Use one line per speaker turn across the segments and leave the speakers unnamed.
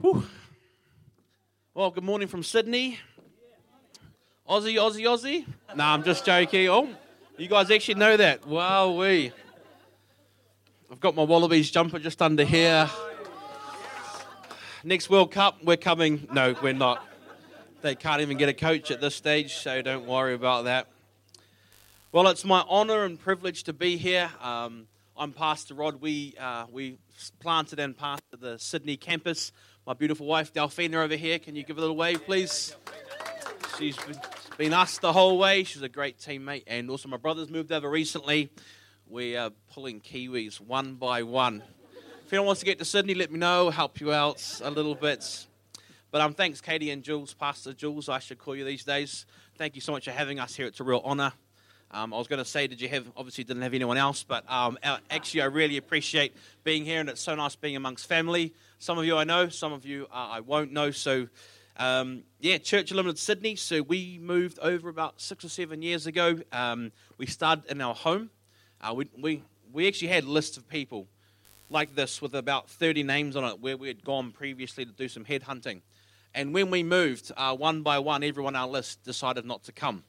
Whew. Well, good morning from Sydney. Aussie, Aussie, Aussie. No, I'm just joking. Oh, you guys actually know that. Wow, we. I've got my Wallabies jumper just under here. Next World Cup, we're coming. No, we're not. They can't even get a coach at this stage, so don't worry about that. Well, it's my honour and privilege to be here. Um, I'm Pastor Rod. We, uh, we planted and pastored the Sydney campus. My beautiful wife, Delphina, over here. Can you give a little wave, please? She's been, us the whole way. She's a great teammate. And also, my brother's moved over recently. We are pulling Kiwis one by one. If anyone wants to get to Sydney, let me know. Help you out a little bit. But um, thanks, Katie and Jules, Pastor Jules, I should call you these days. Thank you so much for having us here. It's a real honour. Um, I was going to say, did you have, obviously didn't have anyone else, but um, actually I really appreciate being here and it's so nice being amongst family. Some of you I know, some of you uh, I won't know. So, um, yeah, Church Unlimited Sydney. So we moved over about six or seven years ago. Um, we started in our home. Uh, we, we, we actually had lists of people like this with about 30 names on it where we had gone previously to do some headhunting. And when we moved, uh, one by one, everyone on our list decided not to come.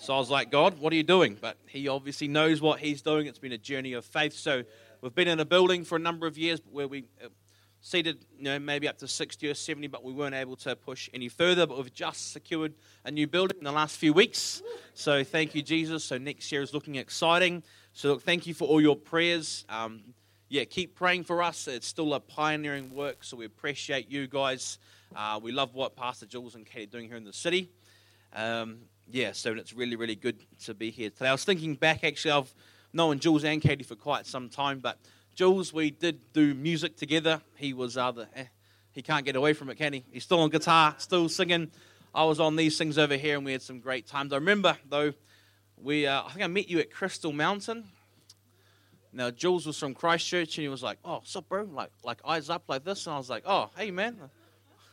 So I was like, God, what are you doing? But He obviously knows what He's doing. It's been a journey of faith. So we've been in a building for a number of years where we uh, seated, you know, maybe up to 60 or 70, but we weren't able to push any further. But we've just secured a new building in the last few weeks. So thank you, Jesus. So next year is looking exciting. So look, thank you for all your prayers. Um, yeah, keep praying for us. It's still a pioneering work, so we appreciate you guys. Uh, we love what Pastor Jules and Katie are doing here in the city. Um, yeah, so it's really, really good to be here today. I was thinking back, actually, I've known Jules and Katie for quite some time, but Jules, we did do music together. He was uh, the, eh, he can't get away from it, can he? He's still on guitar, still singing. I was on these things over here, and we had some great times. I remember, though, we, uh, I think I met you at Crystal Mountain. Now, Jules was from Christchurch, and he was like, oh, what's up, bro? Like, like eyes up like this. And I was like, oh, hey, man.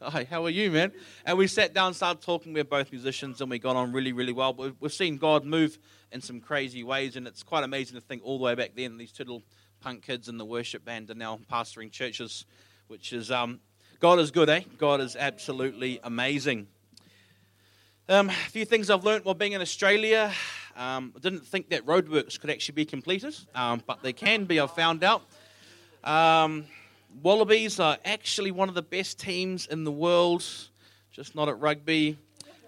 Hi, how are you, man? And we sat down, started talking. We're both musicians, and we got on really, really well. But we've seen God move in some crazy ways, and it's quite amazing to think all the way back then, these two little punk kids in the worship band are now pastoring churches, which is, um, God is good, eh? God is absolutely amazing. Um, a few things I've learned while being in Australia. Um, I didn't think that roadworks could actually be completed, um, but they can be, I've found out. Wallabies are actually one of the best teams in the world, just not at rugby.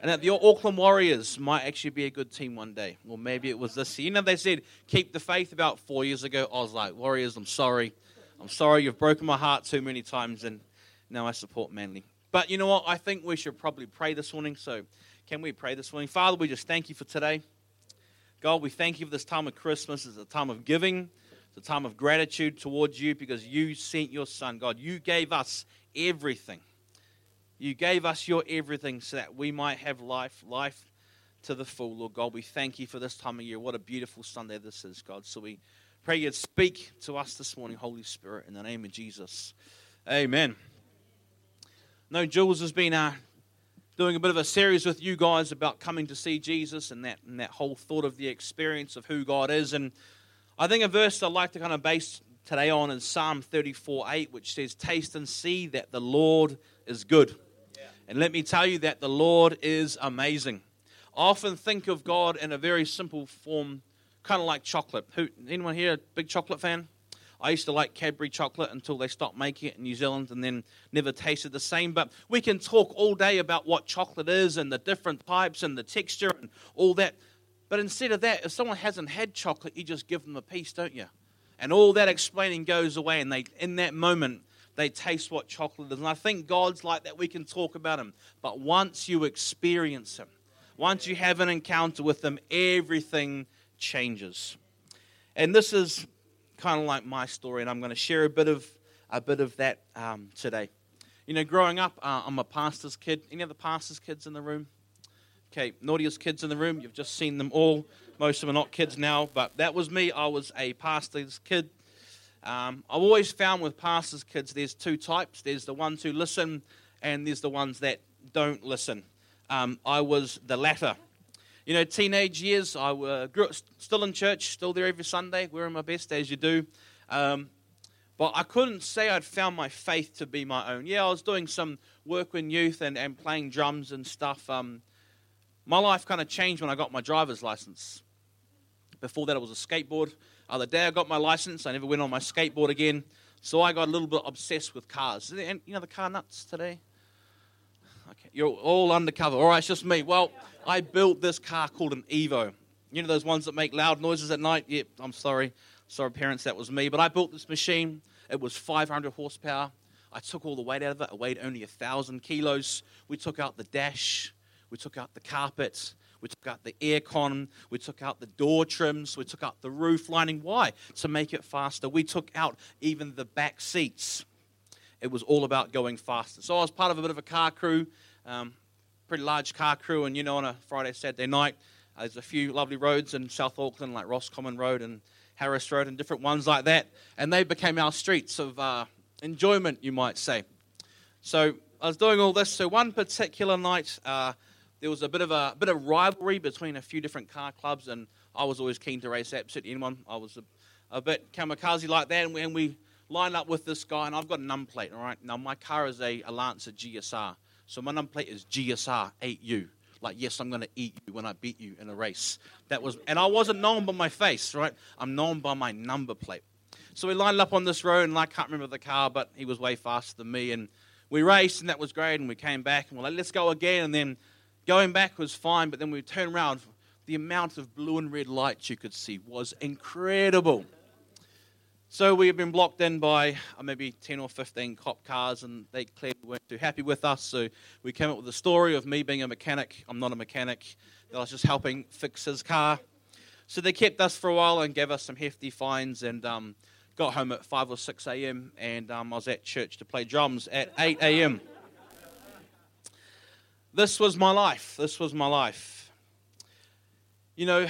And that the Auckland Warriors might actually be a good team one day. Or maybe it was this year. You know, they said, keep the faith about four years ago. I was like, Warriors, I'm sorry. I'm sorry you've broken my heart too many times, and now I support Manly. But you know what? I think we should probably pray this morning. So, can we pray this morning? Father, we just thank you for today. God, we thank you for this time of Christmas. It's a time of giving a time of gratitude towards you because you sent your son, God. You gave us everything. You gave us your everything so that we might have life, life to the full, Lord God. We thank you for this time of year. What a beautiful Sunday this is, God. So we pray you'd speak to us this morning, Holy Spirit, in the name of Jesus. Amen. No, Jules has been uh, doing a bit of a series with you guys about coming to see Jesus and that, and that whole thought of the experience of who God is. And I think a verse I'd like to kind of base today on is Psalm 34 8, which says, Taste and see that the Lord is good. Yeah. And let me tell you that the Lord is amazing. I often think of God in a very simple form, kind of like chocolate. Who, anyone here a big chocolate fan? I used to like Cadbury chocolate until they stopped making it in New Zealand and then never tasted the same. But we can talk all day about what chocolate is and the different types and the texture and all that. But instead of that, if someone hasn't had chocolate, you just give them a piece, don't you? And all that explaining goes away, and they, in that moment, they taste what chocolate is. And I think God's like that. We can talk about Him. But once you experience Him, once you have an encounter with Him, everything changes. And this is kind of like my story, and I'm going to share a bit of, a bit of that um, today. You know, growing up, uh, I'm a pastor's kid. Any other pastor's kids in the room? Okay, naughtiest kids in the room, you've just seen them all. Most of them are not kids now, but that was me. I was a pastor's kid. Um, I've always found with pastors' kids, there's two types. There's the ones who listen, and there's the ones that don't listen. Um, I was the latter. You know, teenage years, I uh, grew up still in church, still there every Sunday, wearing my best as you do. Um, But I couldn't say I'd found my faith to be my own. Yeah, I was doing some work with youth and, and playing drums and stuff. Um, my life kind of changed when I got my driver's license. Before that, it was a skateboard. Uh, the day I got my license, I never went on my skateboard again. So I got a little bit obsessed with cars. And you know the car nuts today? Okay, you're all undercover. All right, it's just me. Well, I built this car called an Evo. You know those ones that make loud noises at night? Yep, I'm sorry. Sorry, parents, that was me. But I built this machine. It was 500 horsepower. I took all the weight out of it. It weighed only 1,000 kilos. We took out the dash. We took out the carpets. We took out the aircon. We took out the door trims. We took out the roof lining. Why? To make it faster. We took out even the back seats. It was all about going faster. So I was part of a bit of a car crew, um, pretty large car crew. And you know, on a Friday, Saturday night, uh, there's a few lovely roads in South Auckland, like Roscommon Road and Harris Road and different ones like that. And they became our streets of uh, enjoyment, you might say. So I was doing all this. So one particular night, uh, there was a bit of a bit of rivalry between a few different car clubs, and I was always keen to race absolutely anyone. I was a, a bit kamikaze like that, and we, and we lined up with this guy, and I've got a number plate. All right, now my car is a, a Lancer GSR, so my number plate is GSR 8U like, yes, I'm going to eat you when I beat you in a race. That was, and I wasn't known by my face, right? I'm known by my number plate. So we lined up on this road, and I can't remember the car, but he was way faster than me. And we raced, and that was great. And we came back, and we're like, let's go again. And then going back was fine, but then we turned around. The amount of blue and red lights you could see was incredible. So we had been blocked in by uh, maybe 10 or 15 cop cars, and they clearly weren't too happy with us. So we came up with a story of me being a mechanic. I'm not a mechanic, I was just helping fix his car. So they kept us for a while and gave us some hefty fines, and um, got home at 5 or 6 a.m., and um, I was at church to play drums at 8 a.m. This was my life. This was my life. You know,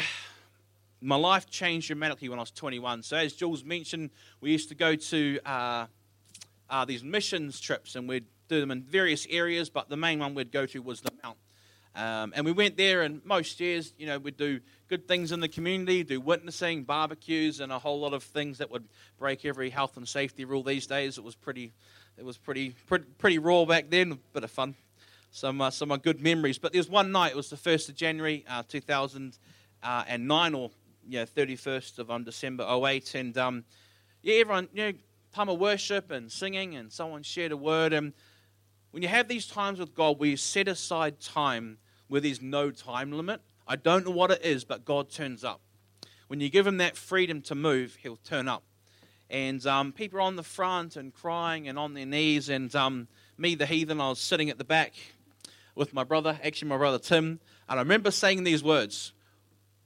my life changed dramatically when I was 21. So, as Jules mentioned, we used to go to uh, uh, these missions trips and we'd do them in various areas, but the main one we'd go to was the Mount. Um, and we went there, and most years, you know, we'd do good things in the community, do witnessing, barbecues, and a whole lot of things that would break every health and safety rule these days. It was pretty, it was pretty, pretty, pretty raw back then, a bit of fun, some, uh, some uh, good memories. But there was one night, it was the 1st of January, uh, 2009, or you know, 31st of um, December 08. And um, yeah, everyone, you know, time of worship and singing, and someone shared a word. And when you have these times with God where you set aside time where there's no time limit, I don't know what it is, but God turns up. When you give Him that freedom to move, He'll turn up. And um, people are on the front and crying and on their knees. And um, me, the heathen, I was sitting at the back with my brother, actually, my brother Tim. And I remember saying these words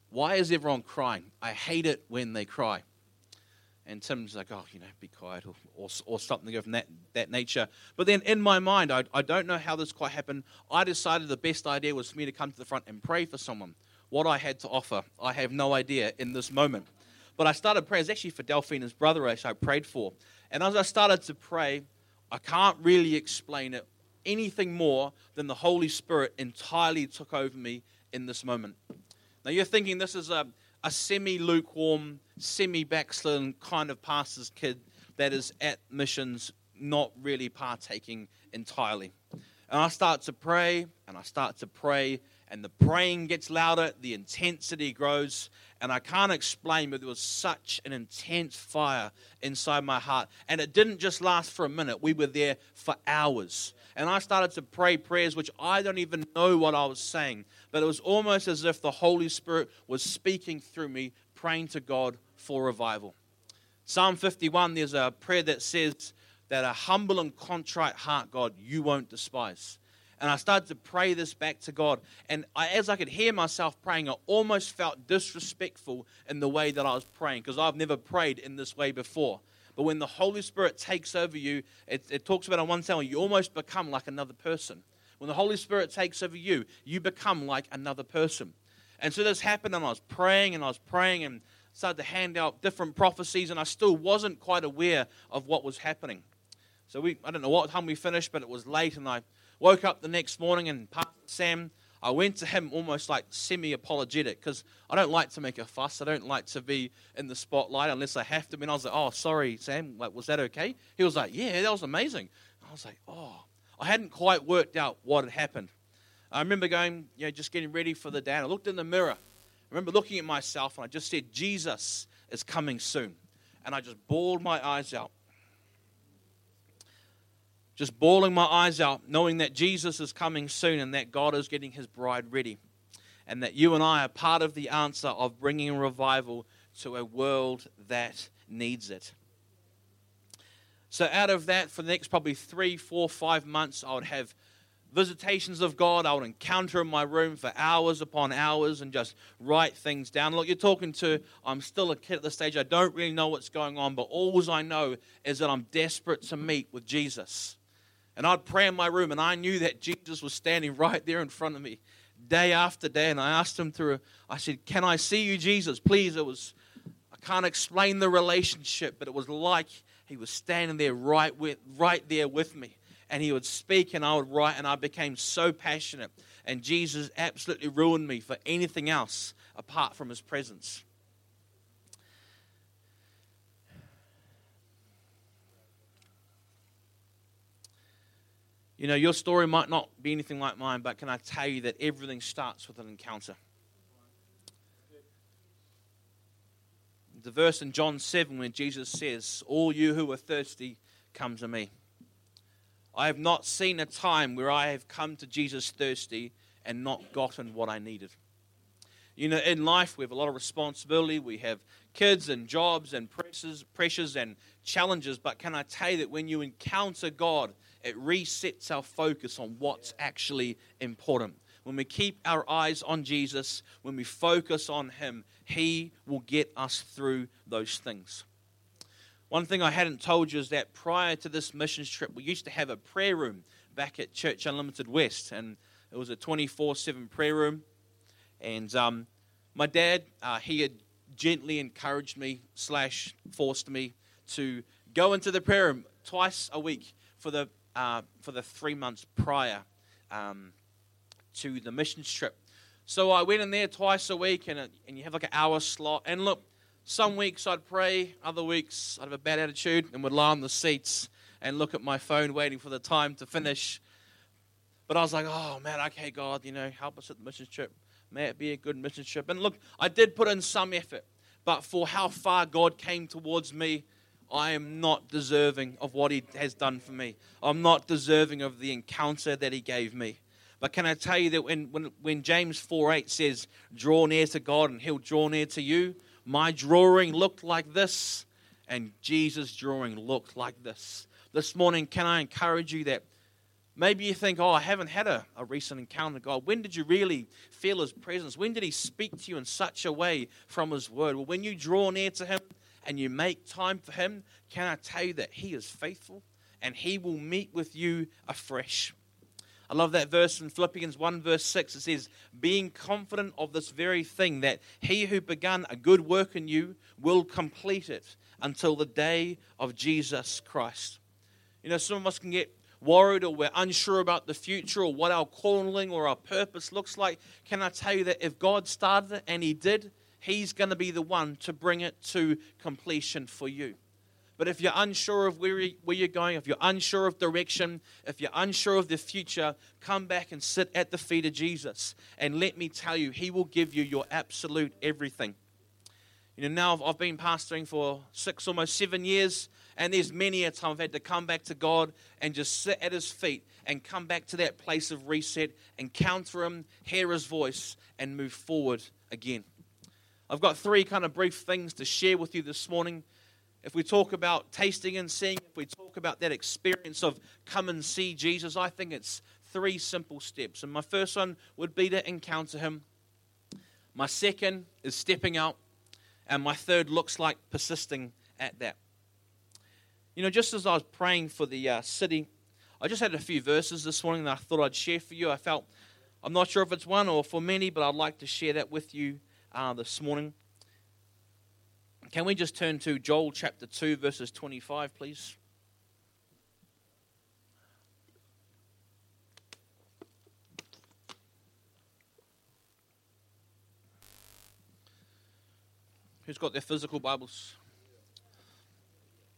why is everyone crying? I hate it when they cry. And Tim's like, oh, you know, be quiet or, or, or something of that, that nature. But then in my mind, I, I don't know how this quite happened. I decided the best idea was for me to come to the front and pray for someone. What I had to offer, I have no idea in this moment. But I started praying. It's actually for Delphina's brother, actually, I prayed for. And as I started to pray, I can't really explain it anything more than the Holy Spirit entirely took over me in this moment. Now you're thinking this is a, a semi lukewarm, semi backslidden kind of pastor's kid that is at missions, not really partaking entirely. And I start to pray, and I start to pray, and the praying gets louder, the intensity grows, and I can't explain, but there was such an intense fire inside my heart. And it didn't just last for a minute, we were there for hours. And I started to pray prayers which I don't even know what I was saying, but it was almost as if the Holy Spirit was speaking through me, praying to God for revival. Psalm 51, there's a prayer that says that a humble and contrite heart, God, you won't despise. And I started to pray this back to God. And I, as I could hear myself praying, I almost felt disrespectful in the way that I was praying because I've never prayed in this way before. But when the Holy Spirit takes over you, it, it talks about on one side, you almost become like another person. When the Holy Spirit takes over you, you become like another person. And so this happened, and I was praying and I was praying and started to hand out different prophecies, and I still wasn't quite aware of what was happening. So we, I don't know what time we finished, but it was late, and I woke up the next morning, and Pastor Sam I went to him almost like semi apologetic because I don't like to make a fuss. I don't like to be in the spotlight unless I have to. And I was like, oh, sorry, Sam, like, was that okay? He was like, yeah, that was amazing. I was like, oh, I hadn't quite worked out what had happened. I remember going, you know, just getting ready for the day. And I looked in the mirror. I remember looking at myself and I just said, Jesus is coming soon. And I just bawled my eyes out just bawling my eyes out, knowing that Jesus is coming soon and that God is getting his bride ready. And that you and I are part of the answer of bringing revival to a world that needs it. So, out of that, for the next probably three, four, five months, I would have visitations of God. I would encounter in my room for hours upon hours and just write things down. Look, you're talking to, I'm still a kid at this stage. I don't really know what's going on, but all I know is that I'm desperate to meet with Jesus. And I'd pray in my room, and I knew that Jesus was standing right there in front of me day after day. And I asked him through, I said, Can I see you, Jesus? Please. It was, I can't explain the relationship, but it was like he was standing there right, with, right there with me. And he would speak, and I would write, and I became so passionate. And Jesus absolutely ruined me for anything else apart from his presence. You know, your story might not be anything like mine, but can I tell you that everything starts with an encounter? The verse in John 7 when Jesus says, All you who are thirsty, come to me. I have not seen a time where I have come to Jesus thirsty and not gotten what I needed. You know, in life, we have a lot of responsibility. We have kids and jobs and pressures, pressures and challenges. But can I tell you that when you encounter God, it resets our focus on what's actually important. When we keep our eyes on Jesus, when we focus on Him, He will get us through those things. One thing I hadn't told you is that prior to this missions trip, we used to have a prayer room back at Church Unlimited West, and it was a 24 7 prayer room. And um, my dad, uh, he had gently encouraged me, slash, forced me to go into the prayer room twice a week for the uh, for the three months prior um, to the mission trip. So I went in there twice a week, and, and you have like an hour slot. And look, some weeks I'd pray, other weeks I'd have a bad attitude and would lie on the seats and look at my phone waiting for the time to finish. But I was like, oh man, okay, God, you know, help us at the mission trip. May it be a good mission trip. And look, I did put in some effort, but for how far God came towards me, I am not deserving of what He has done for me. I'm not deserving of the encounter that He gave me. But can I tell you that when, when, when James 4 8 says, Draw near to God and He'll draw near to you, my drawing looked like this, and Jesus' drawing looked like this. This morning, can I encourage you that maybe you think, Oh, I haven't had a, a recent encounter with God. When did you really feel His presence? When did He speak to you in such a way from His Word? Well, when you draw near to Him, and you make time for Him, can I tell you that He is faithful and He will meet with you afresh? I love that verse in Philippians 1, verse 6. It says, Being confident of this very thing, that he who began a good work in you will complete it until the day of Jesus Christ. You know, some of us can get worried or we're unsure about the future or what our calling or our purpose looks like. Can I tell you that if God started it and He did, He's going to be the one to bring it to completion for you. But if you're unsure of where, you're going, if you're unsure of direction, if you're unsure of the future, come back and sit at the feet of Jesus. And let me tell you, He will give you your absolute everything. You know, now I've been pastoring for six, almost seven years, and there's many a time I've had to come back to God and just sit at His feet and come back to that place of reset, encounter Him, hear His voice, and move forward again. I've got three kind of brief things to share with you this morning. If we talk about tasting and seeing, if we talk about that experience of come and see Jesus, I think it's three simple steps. And my first one would be to encounter him. My second is stepping out. And my third looks like persisting at that. You know, just as I was praying for the uh, city, I just had a few verses this morning that I thought I'd share for you. I felt, I'm not sure if it's one or for many, but I'd like to share that with you uh, this morning. Can we just turn to Joel chapter 2, verses 25, please? Who's got their physical Bibles?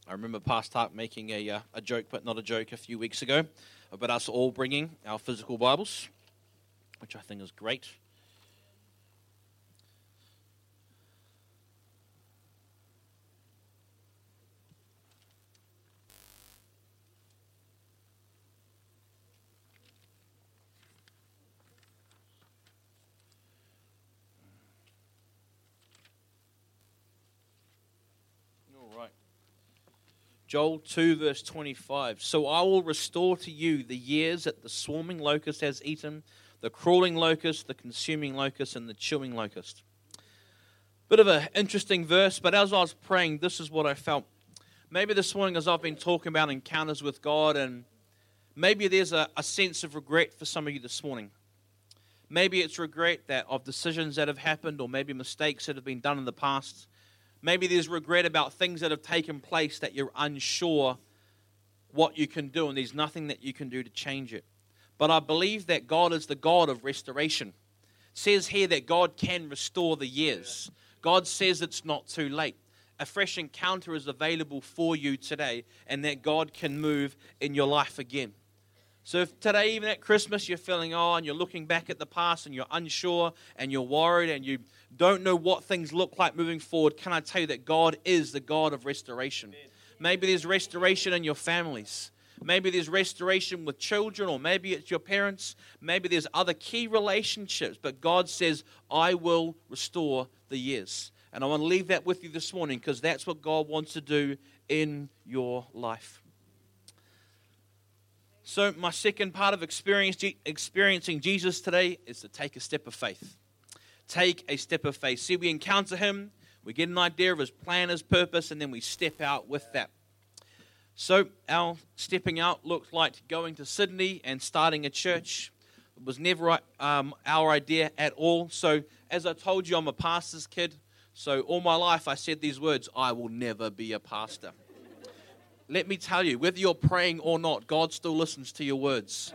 I remember Pastor making a, uh, a joke, but not a joke, a few weeks ago about us all bringing our physical Bibles, which I think is great. Joel 2, verse 25. So I will restore to you the years that the swarming locust has eaten, the crawling locust, the consuming locust, and the chewing locust. Bit of an interesting verse, but as I was praying, this is what I felt. Maybe this morning, as I've been talking about encounters with God, and maybe there's a, a sense of regret for some of you this morning. Maybe it's regret that of decisions that have happened, or maybe mistakes that have been done in the past. Maybe there's regret about things that have taken place that you're unsure what you can do, and there's nothing that you can do to change it. But I believe that God is the God of restoration. It says here that God can restore the years. God says it's not too late. A fresh encounter is available for you today, and that God can move in your life again. So if today, even at Christmas, you're feeling, oh, and you're looking back at the past and you're unsure and you're worried and you don't know what things look like moving forward, can I tell you that God is the God of restoration? Maybe there's restoration in your families. Maybe there's restoration with children, or maybe it's your parents. Maybe there's other key relationships. But God says, I will restore the years. And I want to leave that with you this morning because that's what God wants to do in your life. So, my second part of experiencing Jesus today is to take a step of faith. Take a step of faith. See, we encounter Him, we get an idea of His plan, His purpose, and then we step out with that. So, our stepping out looked like going to Sydney and starting a church. It was never um, our idea at all. So, as I told you, I'm a pastor's kid. So, all my life I said these words I will never be a pastor let me tell you, whether you're praying or not, God still listens to your words.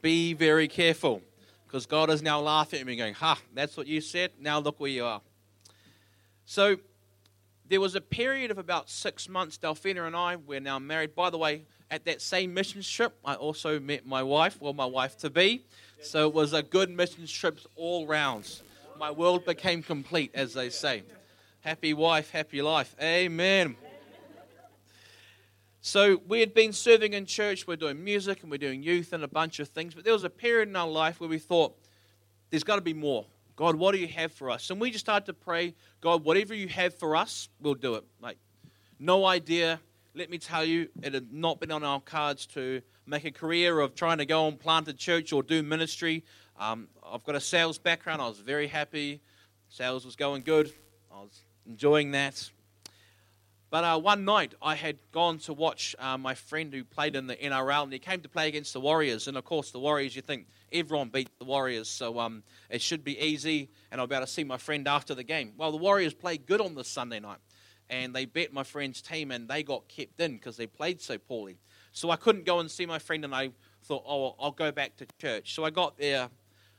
Be very careful because God is now laughing at me, going, Ha, that's what you said. Now look where you are. So there was a period of about six months. Delphina and I, we're now married. By the way, at that same mission trip, I also met my wife, well, my wife to be. So it was a good mission trip all rounds. My world became complete, as they say. Happy wife, happy life. Amen. So we had been serving in church, we're doing music and we're doing youth and a bunch of things, but there was a period in our life where we thought, there's got to be more. God, what do you have for us? And we just started to pray, God, whatever you have for us, we'll do it. Like, no idea. Let me tell you, it had not been on our cards to make a career of trying to go and plant a church or do ministry. Um, I've got a sales background. I was very happy. Sales was going good. I was enjoying that. But uh, one night I had gone to watch uh, my friend who played in the NRL, and he came to play against the Warriors. And of course, the Warriors, you think everyone beat the Warriors, so um, it should be easy. And I'll be able to see my friend after the game. Well, the Warriors played good on this Sunday night, and they bet my friend's team, and they got kept in because they played so poorly. So I couldn't go and see my friend, and I thought, oh, I'll go back to church. So I got there.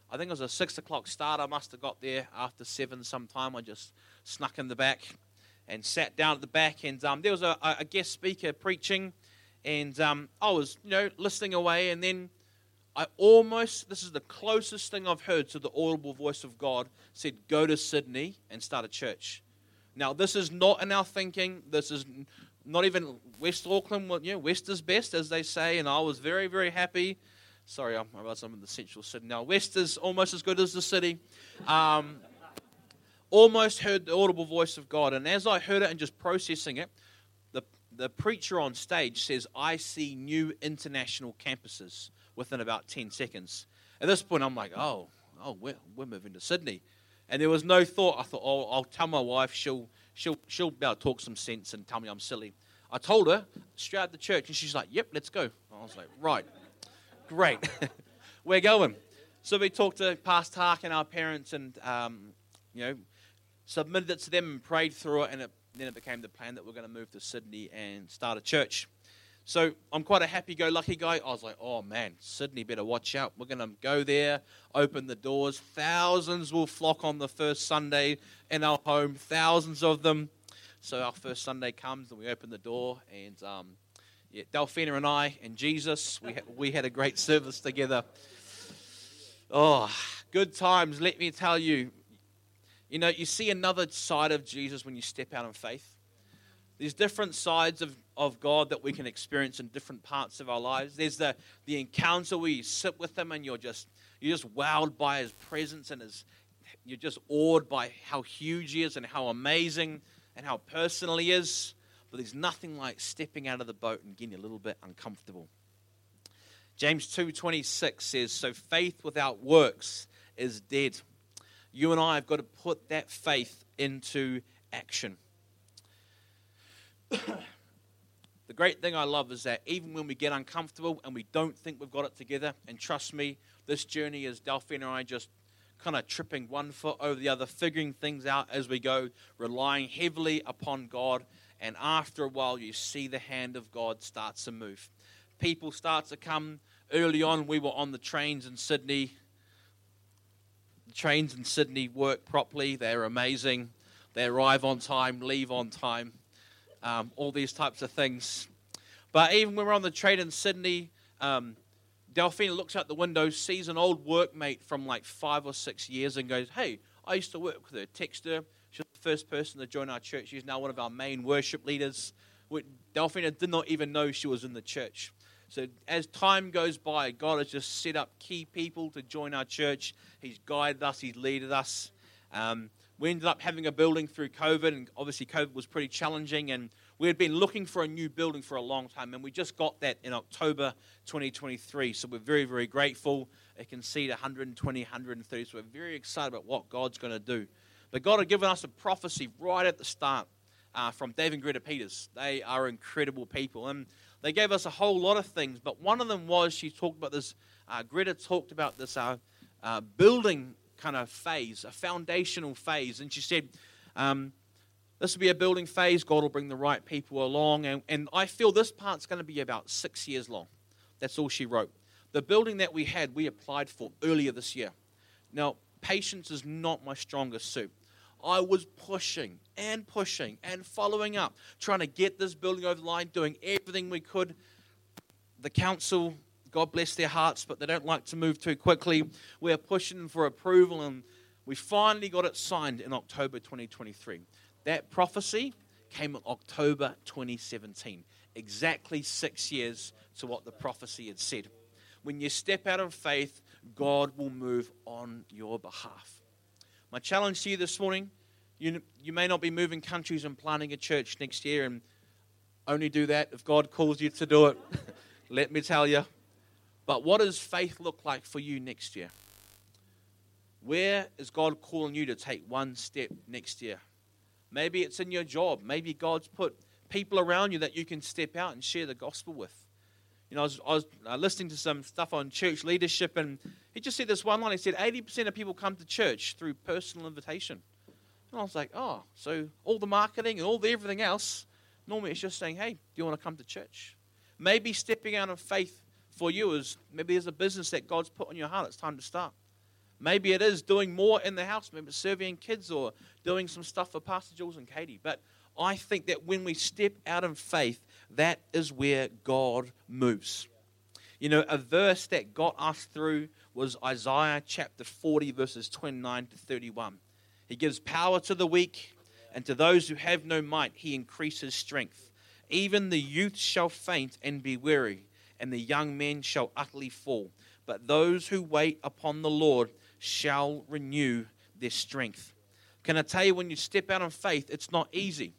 I think it was a six o'clock start. I must have got there after seven sometime. I just snuck in the back and sat down at the back. And um, there was a, a, guest speaker preaching, and um, I was, you know, listening away. And then I almost, this is the closest thing I've heard to the audible voice of God, said, Go to Sydney and start a church. Now, this is not in our thinking. This is not even West Auckland. You know, West is best, as they say. And I was very, very happy. Sorry, I'm, I'm in the central city now. West is almost as good as the city. Um, almost heard the audible voice of God. And as I heard it and just processing it, the, the preacher on stage says, I see new international campuses within about 10 seconds. At this point, I'm like, oh, oh, we're, we're moving to Sydney. And there was no thought. I thought, oh, I'll tell my wife. She'll, she'll, she'll be able to talk some sense and tell me I'm silly. I told her straight out the church, and she's like, yep, let's go. I was like, right, great. we're going. So we talked to Pastor Hark and our parents, and, um, you know, submitted it to them and prayed through it, and it, then it became the plan that we're going to move to Sydney and start a church. So I'm quite a happy go lucky guy. I was like, oh man, Sydney better watch out. We're going to go there, open the doors. Thousands will flock on the first Sunday in our home, thousands of them. So our first Sunday comes and we open the door, and um, yeah, Delphina and I and Jesus, we, ha- we had a great service together. Oh, good times, let me tell you. You know, you see another side of Jesus when you step out in faith. There's different sides of, of God that we can experience in different parts of our lives. There's the, the encounter where you sit with Him and you're just you're just wowed by His presence and His you're just awed by how huge He is and how amazing and how personal He is. But there's nothing like stepping out of the boat and getting a little bit uncomfortable. James 2:26 says, "So faith without works is dead." You and I have got to put that faith into action. the great thing I love is that even when we get uncomfortable and we don't think we've got it together, and trust me, this journey is Delphine and I just kind of tripping one foot over the other, figuring things out as we go, relying heavily upon God. And after a while, you see the hand of God starts to move. People start to come. Early on, we were on the trains in Sydney. Trains in Sydney work properly, they're amazing. They arrive on time, leave on time um, all these types of things. But even when we're on the train in Sydney, um, Delphina looks out the window, sees an old workmate from like five or six years, and goes, Hey, I used to work with her. Text her. She's the first person to join our church. She's now one of our main worship leaders. Delphina did not even know she was in the church. So as time goes by, God has just set up key people to join our church. He's guided us, He's led us. Um, we ended up having a building through COVID, and obviously, COVID was pretty challenging. And we had been looking for a new building for a long time, and we just got that in October 2023. So we're very, very grateful. It can seat 120, 130. So we're very excited about what God's going to do. But God had given us a prophecy right at the start uh, from Dave and Greta Peters. They are incredible people. And they gave us a whole lot of things, but one of them was she talked about this. Uh, Greta talked about this uh, uh building kind of phase, a foundational phase. And she said, um, This will be a building phase. God will bring the right people along. And, and I feel this part's going to be about six years long. That's all she wrote. The building that we had, we applied for earlier this year. Now, patience is not my strongest suit. I was pushing and pushing and following up, trying to get this building over the line, doing everything we could. The council God bless their hearts, but they don't like to move too quickly. We're pushing for approval, and we finally got it signed in October 2023. That prophecy came in October 2017, exactly six years to what the prophecy had said. When you step out of faith, God will move on your behalf. My challenge to you this morning you, you may not be moving countries and planting a church next year, and only do that if God calls you to do it. Let me tell you, but what does faith look like for you next year? Where is God calling you to take one step next year? Maybe it's in your job. Maybe God's put people around you that you can step out and share the gospel with. You know, I was, I was uh, listening to some stuff on church leadership, and he just said this one line. He said, 80% of people come to church through personal invitation. And I was like, oh, so all the marketing and all the everything else, normally it's just saying, hey, do you want to come to church? Maybe stepping out of faith for you is maybe there's a business that God's put on your heart. It's time to start. Maybe it is doing more in the house, maybe serving kids or doing some stuff for Pastor Jules and Katie. But I think that when we step out in faith, that is where God moves. You know, a verse that got us through was Isaiah chapter 40, verses 29 to 31. He gives power to the weak, and to those who have no might, he increases strength. Even the youth shall faint and be weary and the young men shall utterly fall. But those who wait upon the Lord shall renew their strength. Can I tell you, when you step out in faith, it's not easy.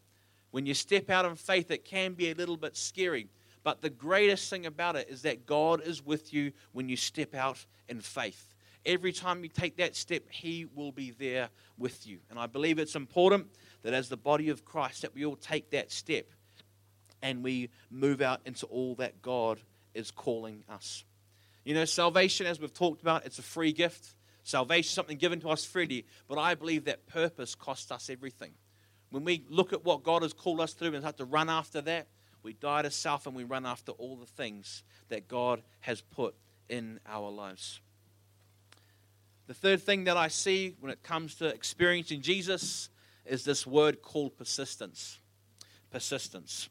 When you step out in faith, it can be a little bit scary. But the greatest thing about it is that God is with you when you step out in faith. Every time you take that step, He will be there with you. And I believe it's important that as the body of Christ, that we all take that step and we move out into all that God is calling us. You know, salvation, as we've talked about, it's a free gift. Salvation is something given to us freely, but I believe that purpose costs us everything. When we look at what God has called us through and have to run after that, We die to self and we run after all the things that God has put in our lives. The third thing that I see when it comes to experiencing Jesus is this word called persistence. Persistence.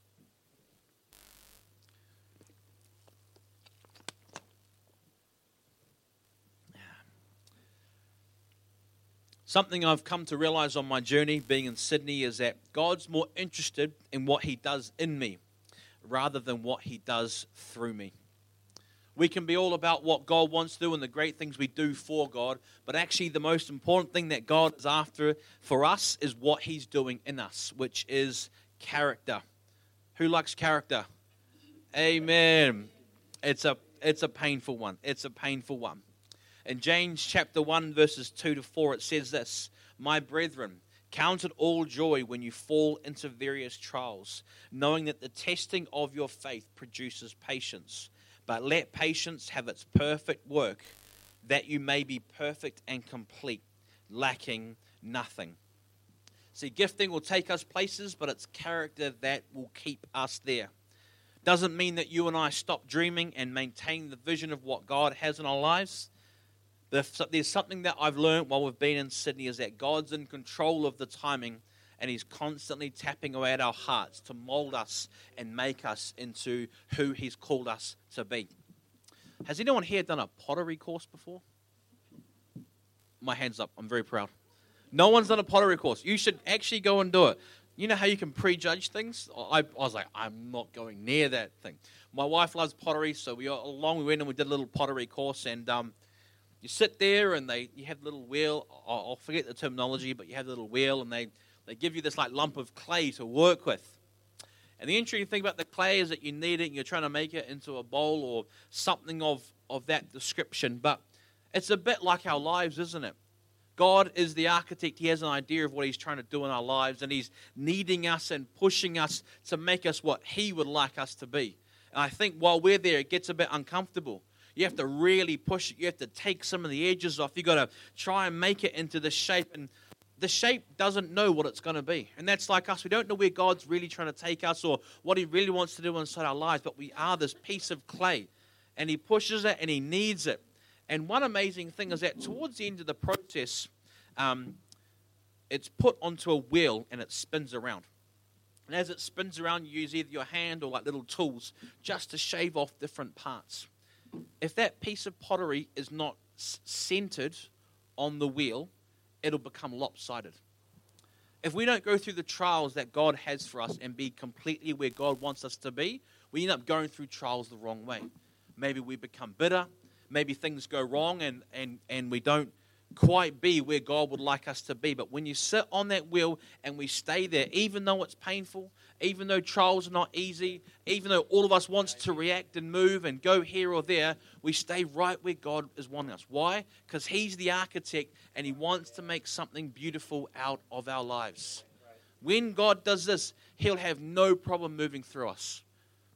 Something I've come to realize on my journey being in Sydney is that God's more interested in what He does in me rather than what He does through me. We can be all about what God wants to do and the great things we do for God, but actually, the most important thing that God is after for us is what He's doing in us, which is character. Who likes character? Amen. It's a it's a painful one. It's a painful one. In James chapter 1, verses 2 to 4, it says this My brethren, count it all joy when you fall into various trials, knowing that the testing of your faith produces patience. But let patience have its perfect work, that you may be perfect and complete, lacking nothing. See, gifting will take us places, but it's character that will keep us there. Doesn't mean that you and I stop dreaming and maintain the vision of what God has in our lives. There's something that I've learned while we've been in Sydney is that God's in control of the timing and He's constantly tapping away at our hearts to mold us and make us into who He's called us to be. Has anyone here done a pottery course before? My hands up. I'm very proud. No one's done a pottery course. You should actually go and do it. You know how you can prejudge things? I, I was like, I'm not going near that thing. My wife loves pottery, so we along we went and we did a little pottery course, and um, you sit there and they you have a little wheel. I'll forget the terminology, but you have a little wheel and they, they give you this like lump of clay to work with. And the interesting thing about the clay is that you knead it and you're trying to make it into a bowl or something of, of that description. But it's a bit like our lives, isn't it? God is the architect. He has an idea of what He's trying to do in our lives, and He's kneading us and pushing us to make us what He would like us to be. And I think while we're there, it gets a bit uncomfortable you have to really push it. You have to take some of the edges off. You've got to try and make it into the shape. And the shape doesn't know what it's going to be. And that's like us. We don't know where God's really trying to take us or what He really wants to do inside our lives, but we are this piece of clay. And He pushes it and He kneads it. And one amazing thing is that towards the end of the process, um, it's put onto a wheel and it spins around. And as it spins around, you use either your hand or like little tools just to shave off different parts if that piece of pottery is not centered on the wheel, it'll become lopsided. If we don't go through the trials that God has for us and be completely where God wants us to be, we end up going through trials the wrong way. Maybe we become bitter. Maybe things go wrong and, and, and we don't quite be where God would like us to be. But when you sit on that wheel and we stay there, even though it's painful, even though trials are not easy, even though all of us wants to react and move and go here or there, we stay right where God is wanting us. Why? Because He's the architect and He wants to make something beautiful out of our lives. When God does this, He'll have no problem moving through us.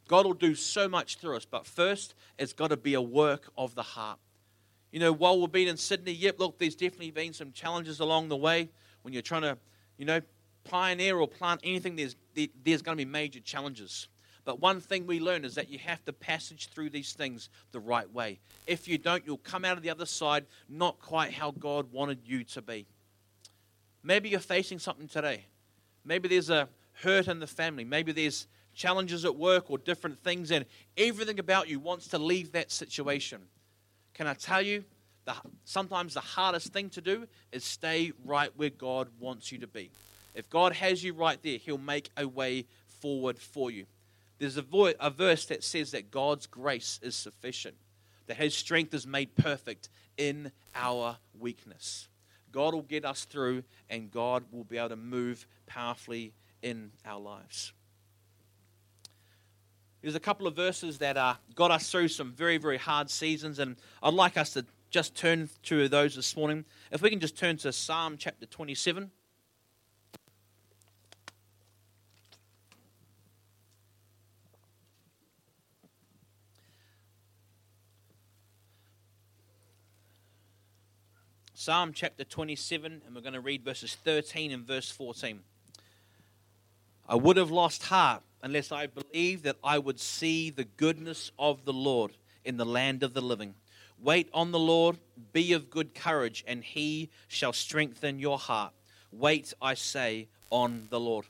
God will do so much through us, but first, it's got to be a work of the heart. You know, while we've been in Sydney, yep, look, there's definitely been some challenges along the way when you're trying to, you know, pioneer or plant anything, there's, there's going to be major challenges. But one thing we learn is that you have to passage through these things the right way. If you don't, you'll come out of the other side not quite how God wanted you to be. Maybe you're facing something today. Maybe there's a hurt in the family. Maybe there's challenges at work or different things, and everything about you wants to leave that situation. Can I tell you, the, sometimes the hardest thing to do is stay right where God wants you to be. If God has you right there, He'll make a way forward for you. There's a, vo- a verse that says that God's grace is sufficient, that His strength is made perfect in our weakness. God will get us through, and God will be able to move powerfully in our lives. There's a couple of verses that uh, got us through some very, very hard seasons, and I'd like us to just turn to those this morning. If we can just turn to Psalm chapter 27. Psalm chapter 27, and we're going to read verses 13 and verse 14. I would have lost heart unless I believed that I would see the goodness of the Lord in the land of the living. Wait on the Lord, be of good courage, and he shall strengthen your heart. Wait, I say, on the Lord.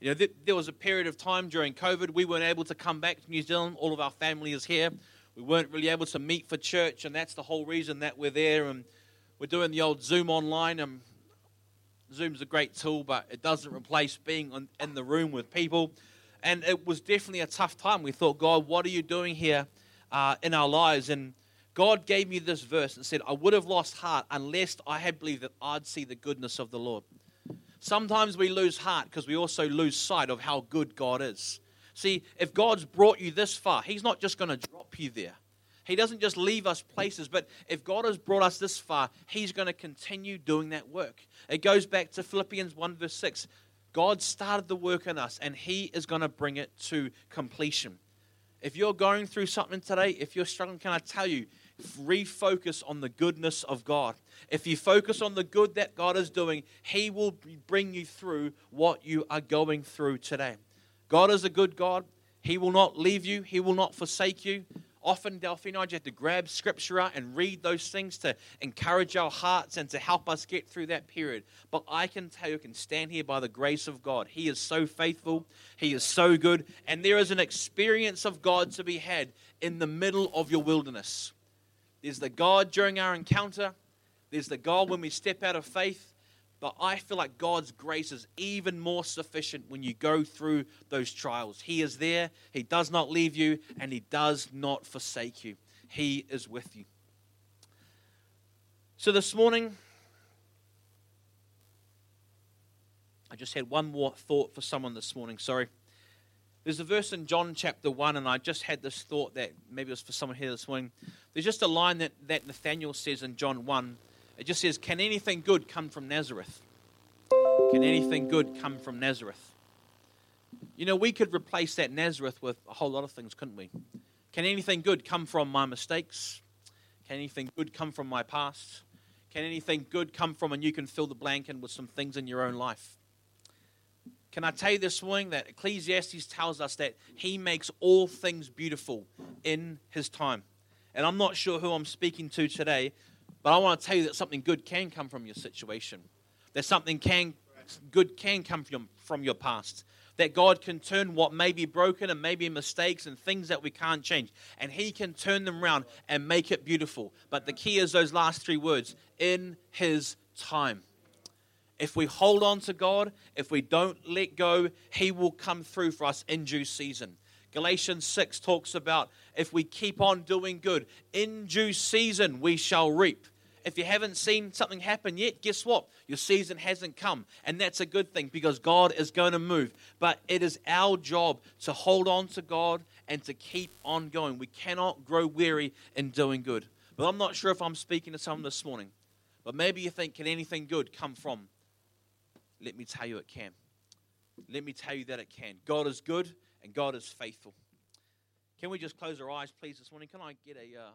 You know, th- there was a period of time during COVID we weren't able to come back to New Zealand. All of our family is here. We weren't really able to meet for church, and that's the whole reason that we're there. And we're doing the old Zoom online. And Zoom's a great tool, but it doesn't replace being on, in the room with people. And it was definitely a tough time. We thought, God, what are you doing here uh, in our lives? And God gave me this verse and said, I would have lost heart unless I had believed that I'd see the goodness of the Lord. Sometimes we lose heart because we also lose sight of how good God is. See, if God's brought you this far, He's not just going to drop you there. He doesn't just leave us places, but if God has brought us this far, He's going to continue doing that work. It goes back to Philippians 1, verse 6. God started the work in us, and He is going to bring it to completion. If you're going through something today, if you're struggling, can I tell you, refocus on the goodness of God. If you focus on the good that God is doing, He will bring you through what you are going through today. God is a good God. He will not leave you, He will not forsake you. Often, Delphine, I just have to grab scripture out and read those things to encourage our hearts and to help us get through that period. But I can tell you, I can stand here by the grace of God. He is so faithful, He is so good, and there is an experience of God to be had in the middle of your wilderness. There's the God during our encounter, there's the God when we step out of faith, but I feel like God's grace is even more sufficient when you go through those trials. He is there, He does not leave you, and He does not forsake you. He is with you. So this morning, I just had one more thought for someone this morning. Sorry. There's a verse in John chapter 1, and I just had this thought that maybe it was for someone here this morning. There's just a line that, that Nathaniel says in John 1 it just says, Can anything good come from Nazareth? Can anything good come from Nazareth? You know, we could replace that Nazareth with a whole lot of things, couldn't we? Can anything good come from my mistakes? Can anything good come from my past? Can anything good come from, and you can fill the blank in with some things in your own life? Can I tell you this morning that Ecclesiastes tells us that he makes all things beautiful in his time? And I'm not sure who I'm speaking to today, but I want to tell you that something good can come from your situation. That something can good can come from, from your past. That God can turn what may be broken and maybe mistakes and things that we can't change. And He can turn them around and make it beautiful. But the key is those last three words in His time. If we hold on to God, if we don't let go, He will come through for us in due season. Galatians 6 talks about if we keep on doing good, in due season we shall reap if you haven't seen something happen yet, guess what? Your season hasn't come. And that's a good thing because God is going to move. But it is our job to hold on to God and to keep on going. We cannot grow weary in doing good. But I'm not sure if I'm speaking to someone this morning. But maybe you think, can anything good come from? Let me tell you it can. Let me tell you that it can. God is good and God is faithful. Can we just close our eyes, please, this morning? Can I get a, uh?